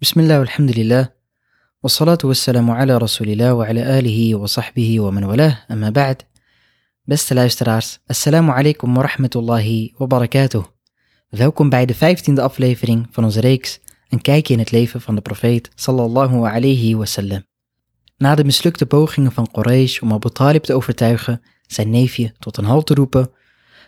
بسم الله والحمد لله والصلاة والسلام على رسول الله وعلى آله وصحبه ومن والاه أما بعد Beste luisteraars, assalamu alaikum wa rahmatullahi wa barakatuh. Welkom bij de vijftiende aflevering van onze reeks Een kijkje in het leven van de profeet sallallahu alayhi wasallam. Na de mislukte pogingen van Quraysh om Abu Talib te overtuigen zijn neefje tot een halt te roepen,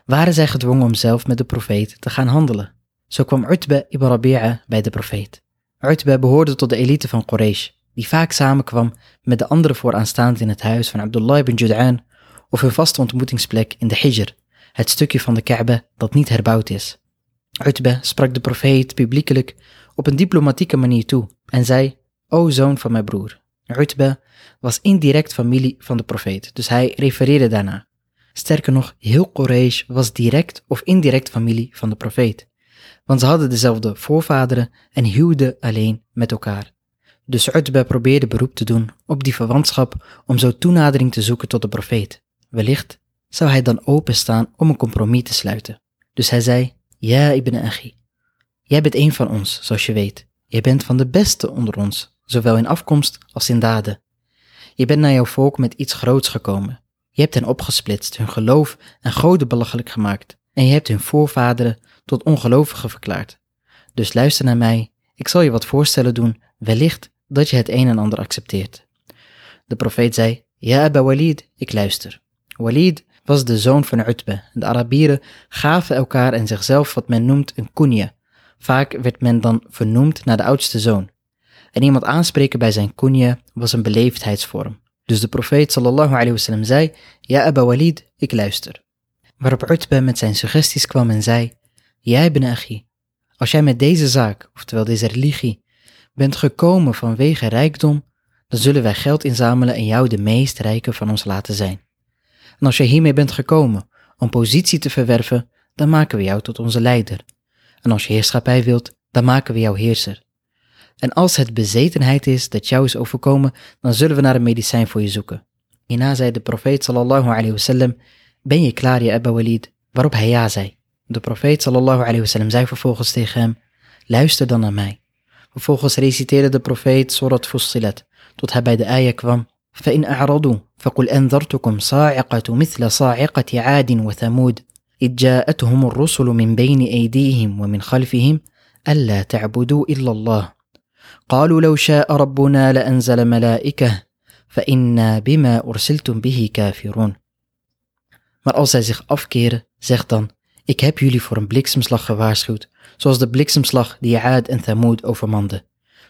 waren zij gedwongen om zelf met de profeet te gaan handelen. Zo kwam Utba ibn Rabi'a bij de profeet. Utba behoorde tot de elite van Quraysh, die vaak samenkwam met de andere vooraanstaanden in het huis van Abdullah ibn Jud'an of hun vaste ontmoetingsplek in de Hijr, het stukje van de Kaaba dat niet herbouwd is. Utba sprak de profeet publiekelijk op een diplomatieke manier toe en zei, O zoon van mijn broer. Utba was indirect familie van de profeet, dus hij refereerde daarna. Sterker nog, heel Quraysh was direct of indirect familie van de profeet want ze hadden dezelfde voorvaderen en huwden alleen met elkaar. Dus Utba probeerde beroep te doen op die verwantschap om zo toenadering te zoeken tot de profeet. Wellicht zou hij dan openstaan om een compromis te sluiten. Dus hij zei, ja ibn Achi, jij bent een van ons, zoals je weet. Je bent van de beste onder ons, zowel in afkomst als in daden. Je bent naar jouw volk met iets groots gekomen. Je hebt hen opgesplitst, hun geloof en goden belachelijk gemaakt. En je hebt hun voorvaderen tot ongelovigen verklaard. Dus luister naar mij, ik zal je wat voorstellen doen, wellicht dat je het een en ander accepteert. De profeet zei, Ja Abba Walid, ik luister. Walid was de zoon van Utbe. De Arabieren gaven elkaar en zichzelf wat men noemt een kunya. Vaak werd men dan vernoemd naar de oudste zoon. En iemand aanspreken bij zijn kunya was een beleefdheidsvorm. Dus de profeet sallallahu alayhi wasallam zei, Ja Abba Walid, ik luister. Waarop Utbe met zijn suggesties kwam en zei, Jij ben Achi, als jij met deze zaak, oftewel deze religie, bent gekomen vanwege rijkdom, dan zullen wij geld inzamelen en jou de meest rijke van ons laten zijn. En als jij hiermee bent gekomen om positie te verwerven, dan maken we jou tot onze leider. En als je heerschappij wilt, dan maken we jou heerser. En als het bezetenheid is dat jou is overkomen, dan zullen we naar een medicijn voor je zoeken. Hierna zei de profeet sallallahu alayhi wasallam, ben je klaar, je Abba Walid? Waarop hij ja zei. De profeet sallallahu alayhi wasallam zei vervolgens tegen hem, luister dan naar mij. Vervolgens reciteerde de profeet Surat Fussilat, tot hij bij de ayah kwam. فإن أعرضوا فقل أنذرتكم صاعقة مثل صاعقة عاد وثمود إذ جاءتهم الرسل من بين أيديهم ومن خلفهم ألا تعبدوا إلا الله قالوا لو شاء ربنا لأنزل ملائكة فإنا بما أرسلتم به كافرون Maar als zij zich afkeren, zeg dan, Ik heb jullie voor een bliksemslag gewaarschuwd, zoals de bliksemslag die Aad en Thamud overmande,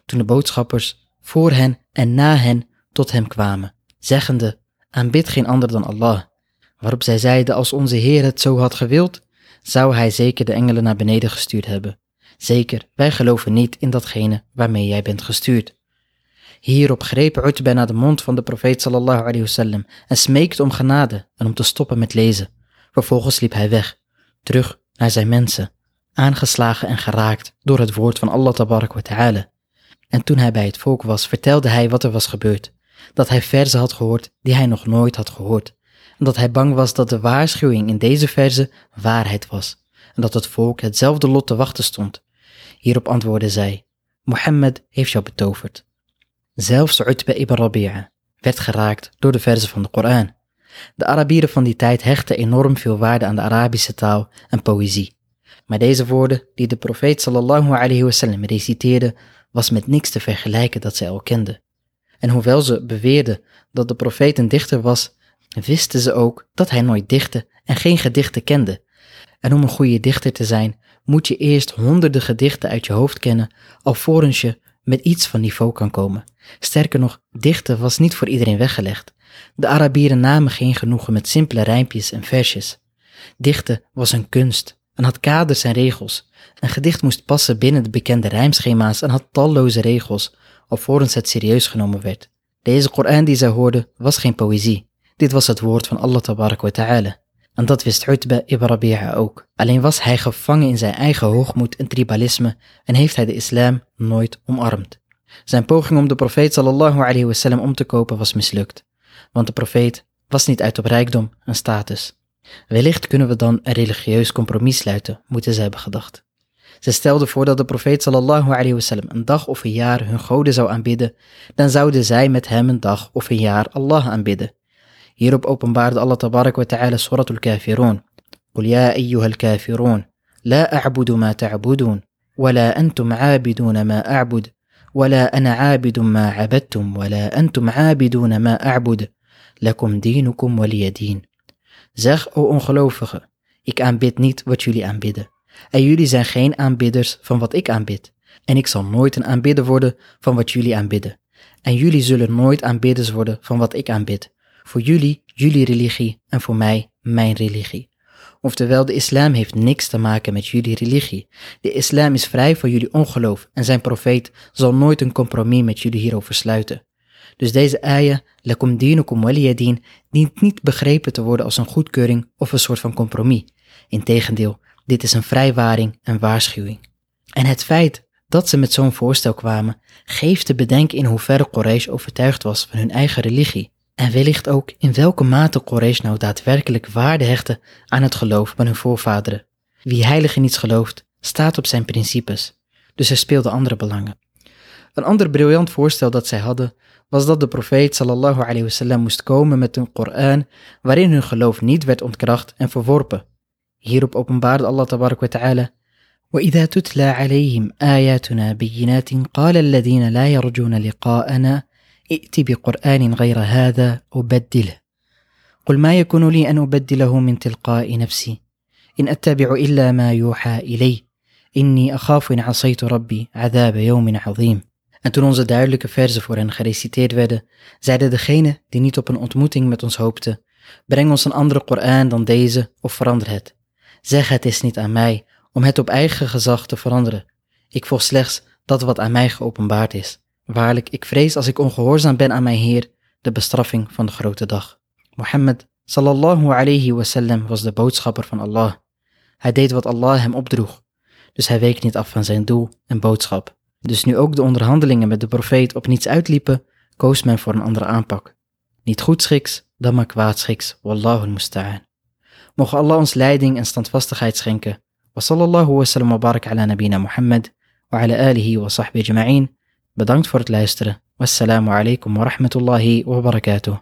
toen de boodschappers voor hen en na hen tot hem kwamen, zeggende, aanbid geen ander dan Allah. Waarop zij zeiden, als onze Heer het zo had gewild, zou hij zeker de engelen naar beneden gestuurd hebben. Zeker, wij geloven niet in datgene waarmee jij bent gestuurd. Hierop greep Utba naar de mond van de profeet sallallahu alayhi wasallam en smeekte om genade en om te stoppen met lezen. Vervolgens liep hij weg terug naar zijn mensen, aangeslagen en geraakt door het woord van Allah tabarak wa ta'ala. En toen hij bij het volk was, vertelde hij wat er was gebeurd, dat hij verzen had gehoord die hij nog nooit had gehoord, en dat hij bang was dat de waarschuwing in deze verzen waarheid was, en dat het volk hetzelfde lot te wachten stond. Hierop antwoordde zij, Mohammed heeft jou betoverd. Zelfs Utba ibn Rabi'a werd geraakt door de verzen van de Koran. De Arabieren van die tijd hechten enorm veel waarde aan de Arabische taal en poëzie. Maar deze woorden die de profeet sallallahu alayhi wasallam reciteerde, was met niks te vergelijken dat zij al kenden. En hoewel ze beweerden dat de profeet een dichter was, wisten ze ook dat hij nooit dichtte en geen gedichten kende. En om een goede dichter te zijn, moet je eerst honderden gedichten uit je hoofd kennen, alvorens je met iets van niveau kan komen. Sterker nog, dichten was niet voor iedereen weggelegd. De Arabieren namen geen genoegen met simpele rijmpjes en versjes. Dichten was een kunst en had kaders en regels. Een gedicht moest passen binnen de bekende rijmschema's en had talloze regels, alvorens het serieus genomen werd. Deze Koran die zij hoorden was geen poëzie. Dit was het woord van Allah tabarak wa ta'ala. En dat wist Utba ibn Rabi'a ook. Alleen was hij gevangen in zijn eigen hoogmoed en tribalisme en heeft hij de islam nooit omarmd. Zijn poging om de profeet sallallahu alayhi wasallam om te kopen was mislukt want de profeet was niet uit op rijkdom en status. Wellicht kunnen we dan een religieus compromis sluiten, moeten ze hebben gedacht. Ze stelden voor dat de profeet sallallahu alayhi wasallam een dag of een jaar hun goden zou aanbidden, dan zouden zij met hem een dag of een jaar Allah aanbidden. Hierop openbaarde Allah tabarak wa ta'ala suratul kafirun. Qul ya kafirun, la a'budu ma ta'budun, wa la antum aabidun ma a'bud, wa la ana aabidun ma wa la. Lekom dinukum waliyadin. Zeg, o ongelovigen, ik aanbid niet wat jullie aanbidden. En jullie zijn geen aanbidders van wat ik aanbid. En ik zal nooit een aanbidder worden van wat jullie aanbidden. En jullie zullen nooit aanbidders worden van wat ik aanbid. Voor jullie, jullie religie en voor mij, mijn religie. Oftewel, de islam heeft niks te maken met jullie religie. De islam is vrij van jullie ongeloof en zijn profeet zal nooit een compromis met jullie hierover sluiten. Dus deze ayah, lakum dinukum waliyadin, dient niet begrepen te worden als een goedkeuring of een soort van compromis. Integendeel, dit is een vrijwaring en waarschuwing. En het feit dat ze met zo'n voorstel kwamen, geeft te bedenken in hoeverre Quraysh overtuigd was van hun eigen religie. En wellicht ook in welke mate Quraysh nou daadwerkelijk waarde hechten aan het geloof van hun voorvaderen. Wie heilig in iets gelooft, staat op zijn principes, dus er speelden andere belangen. Een ander briljant voorstel dat zij hadden, was dat de profeet sallallahu alayhi wasallam moest komen met een Koran waarin hun geloof niet werd ontkracht en verworpen. Hierop openbaarde Allah tabarak wa ta'ala وإذا تتلى عليهم آياتنا بينات قال الذين لا يرجون لقاءنا ائت بقرآن غير هذا أبدله قل ما يكون لي أن أبدله من تلقاء نفسي إن أتبع إلا ما يوحى إلي إني أخاف إن عصيت ربي عذاب يوم عظيم En toen onze duidelijke verzen voor hen gereciteerd werden, zeiden degenen die niet op een ontmoeting met ons hoopten, breng ons een andere Koran dan deze of verander het. Zeg het is niet aan mij om het op eigen gezag te veranderen. Ik volg slechts dat wat aan mij geopenbaard is. Waarlijk, ik vrees als ik ongehoorzaam ben aan mijn Heer, de bestraffing van de grote dag. Mohammed sallallahu alayhi wasallam was de boodschapper van Allah. Hij deed wat Allah hem opdroeg, dus hij week niet af van zijn doel en boodschap. Dus nu ook de onderhandelingen met de profeet op niets uitliepen, koos men voor een andere aanpak. Niet goedschiks, dan maar kwaadschiks, wallahu musta'an. Mogen Allah ons leiding en standvastigheid schenken. Wa sallallahu wa sallam wa barak ala nabina Muhammad wa ala alihi wa sahbihi ajma'in. Bedankt voor het luisteren. Wassalamu alaikum wa rahmatullahi wa barakatuh.